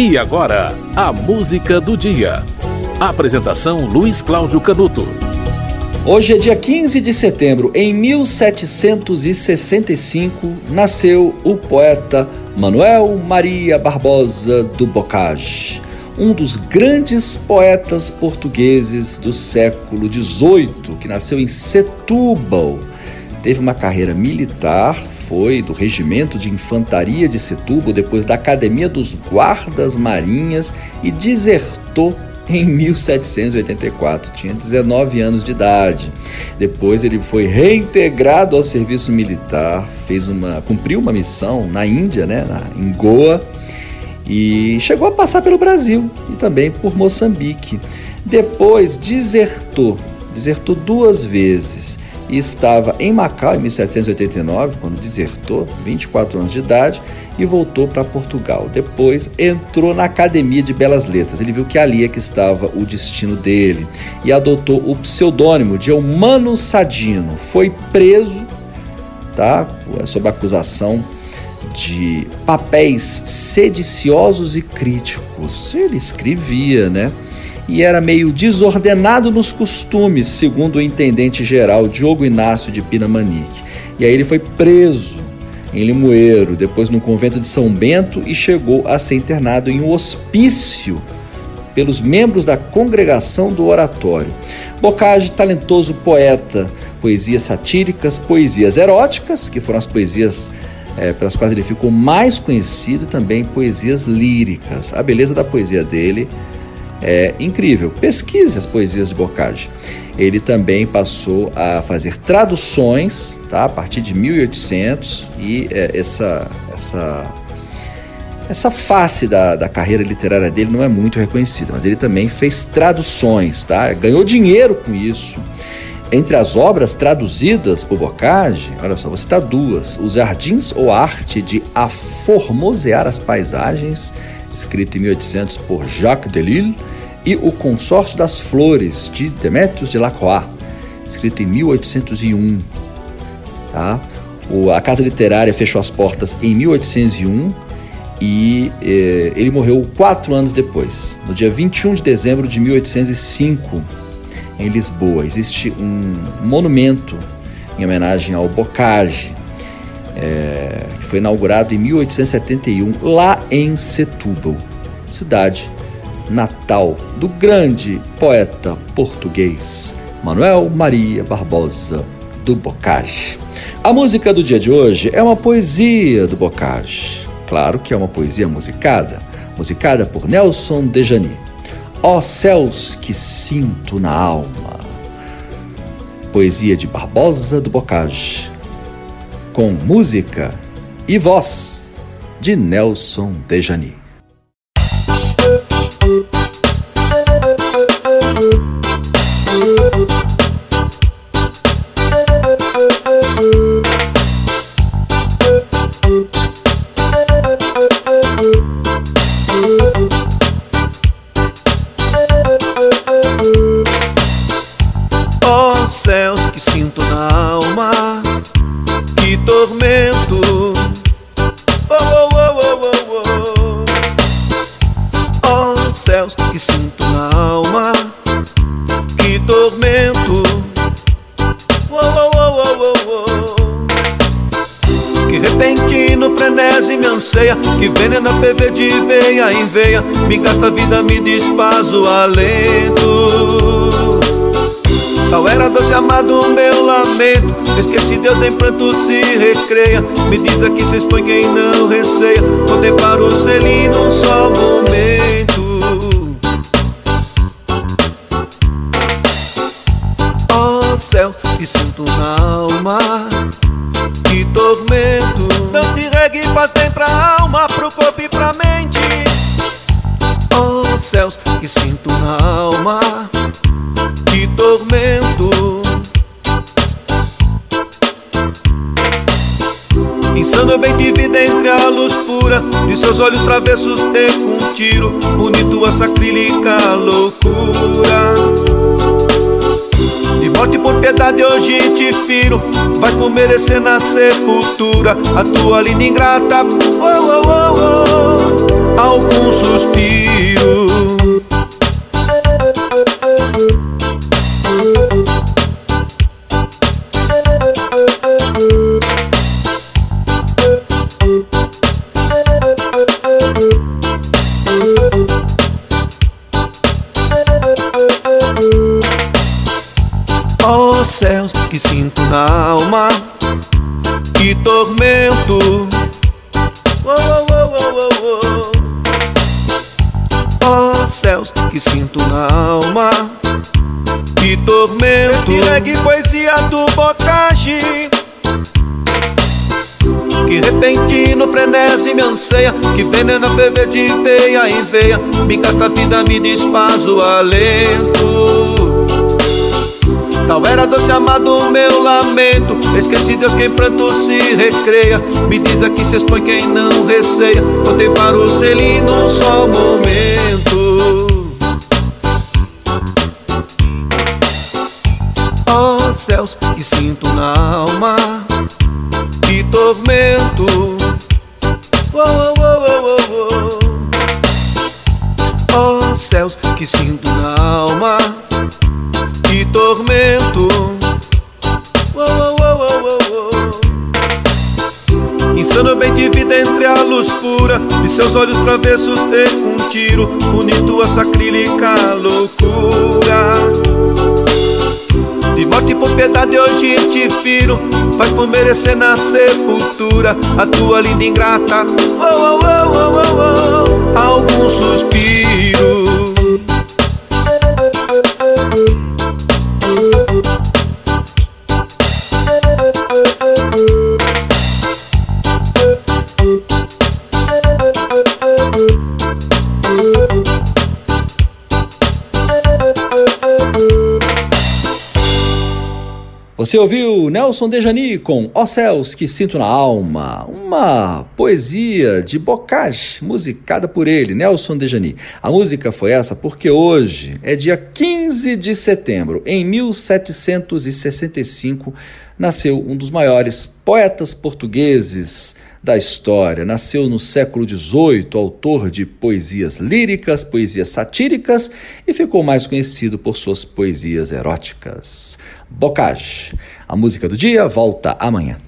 E agora, a música do dia. Apresentação Luiz Cláudio Canuto. Hoje é dia 15 de setembro. Em 1765 nasceu o poeta Manuel Maria Barbosa do Bocage, um dos grandes poetas portugueses do século XVIII, que nasceu em Setúbal. Teve uma carreira militar, foi do Regimento de Infantaria de Setúbal, depois da Academia dos Guardas Marinhas e desertou em 1784, tinha 19 anos de idade. Depois ele foi reintegrado ao serviço militar, fez uma, cumpriu uma missão na Índia, né, na, em Goa, e chegou a passar pelo Brasil e também por Moçambique. Depois desertou, desertou duas vezes e estava em Macau em 1789, quando desertou, 24 anos de idade, e voltou para Portugal. Depois entrou na Academia de Belas Letras. Ele viu que ali é que estava o destino dele e adotou o pseudônimo de Eumano Sadino. Foi preso, tá, sob acusação de papéis sediciosos e críticos. Ele escrevia, né? E era meio desordenado nos costumes, segundo o intendente geral Diogo Inácio de Pinamanique. E aí ele foi preso em Limoeiro, depois no convento de São Bento e chegou a ser internado em um hospício pelos membros da congregação do oratório. Bocage, talentoso poeta, poesias satíricas, poesias eróticas, que foram as poesias é, pelas quais ele ficou mais conhecido, e também poesias líricas. A beleza da poesia dele é incrível. Pesquise as poesias de Bocage. Ele também passou a fazer traduções, tá? A partir de 1800 e é, essa essa essa face da, da carreira literária dele não é muito reconhecida, mas ele também fez traduções, tá? Ganhou dinheiro com isso. Entre as obras traduzidas por Bocage, olha só, vou citar duas: Os Jardins ou Arte de Aformosear as Paisagens escrito em 1800 por Jacques Delisle, e O Consórcio das Flores, de Demetrius de Lacroix, escrito em 1801. Tá? O, a Casa Literária fechou as portas em 1801 e eh, ele morreu quatro anos depois, no dia 21 de dezembro de 1805, em Lisboa. Existe um monumento em homenagem ao Bocage, é, que foi inaugurado em 1871 lá em Setúbal, cidade natal do grande poeta português Manuel Maria Barbosa do Bocage. A música do dia de hoje é uma poesia do Bocage. Claro que é uma poesia musicada, musicada por Nelson Dejani. Ó céus que sinto na alma. Poesia de Barbosa do Bocage com música e voz de Nelson Dejani. Céus que sinto na alma que tormento. Tormento. Oh, oh, oh. Que repentino frenesi me anseia, que veneno PV de veia em veia, me gasta a vida, me desfaz o alento. Tal era doce amado meu lamento Esqueci Deus em pranto se recreia Me diz aqui se expõe quem não receia Contemplar o selim num só momento céu, que sinto na alma Que tormento. Dance reggae faz bem pra alma Pro corpo e pra mente. Oh, céus, que sinto na alma que tormento. Insano bem de vida entre a luz pura De seus olhos travessos ter um tiro Une tua sacrílica loucura piedade hoje te firo. Vais por merecer na sepultura. A tua linda ingrata. Oh, oh, oh, oh. Algum suspiro céus que sinto na alma, que tormento. Oh, oh, oh, oh, céus que sinto na alma, que tormento. Este reggae poesia do bocage que repentino frenesi me anseia Que veneno ferver de veia em veia Me gasta a vida, me desfaz o alento Tal era doce amado meu lamento. Esqueci Deus quem pranto se recreia. Me diz aqui se expõe quem não receia. Botei para o selim num só momento. Oh céus que sinto na alma Que tormento. Oh, céus que sinto na alma Tormento. Insano bem de vida entre a luz pura De seus olhos travessos e um tiro Unido a sacrílica loucura. De morte por piedade hoje te firo Faz por merecer na sepultura A tua linda ingrata. Oh, oh, oh, oh, oh, oh, Algum suspiro Você ouviu Nelson Dejani com Ó Céus que Sinto na Alma, uma poesia de Bocage, musicada por ele, Nelson Dejani. A música foi essa porque hoje é dia 15 de setembro, em 1765, nasceu um dos maiores poetas portugueses da história. Nasceu no século XVIII, autor de poesias líricas, poesias satíricas e ficou mais conhecido por suas poesias eróticas. Bocage. A música do dia volta amanhã.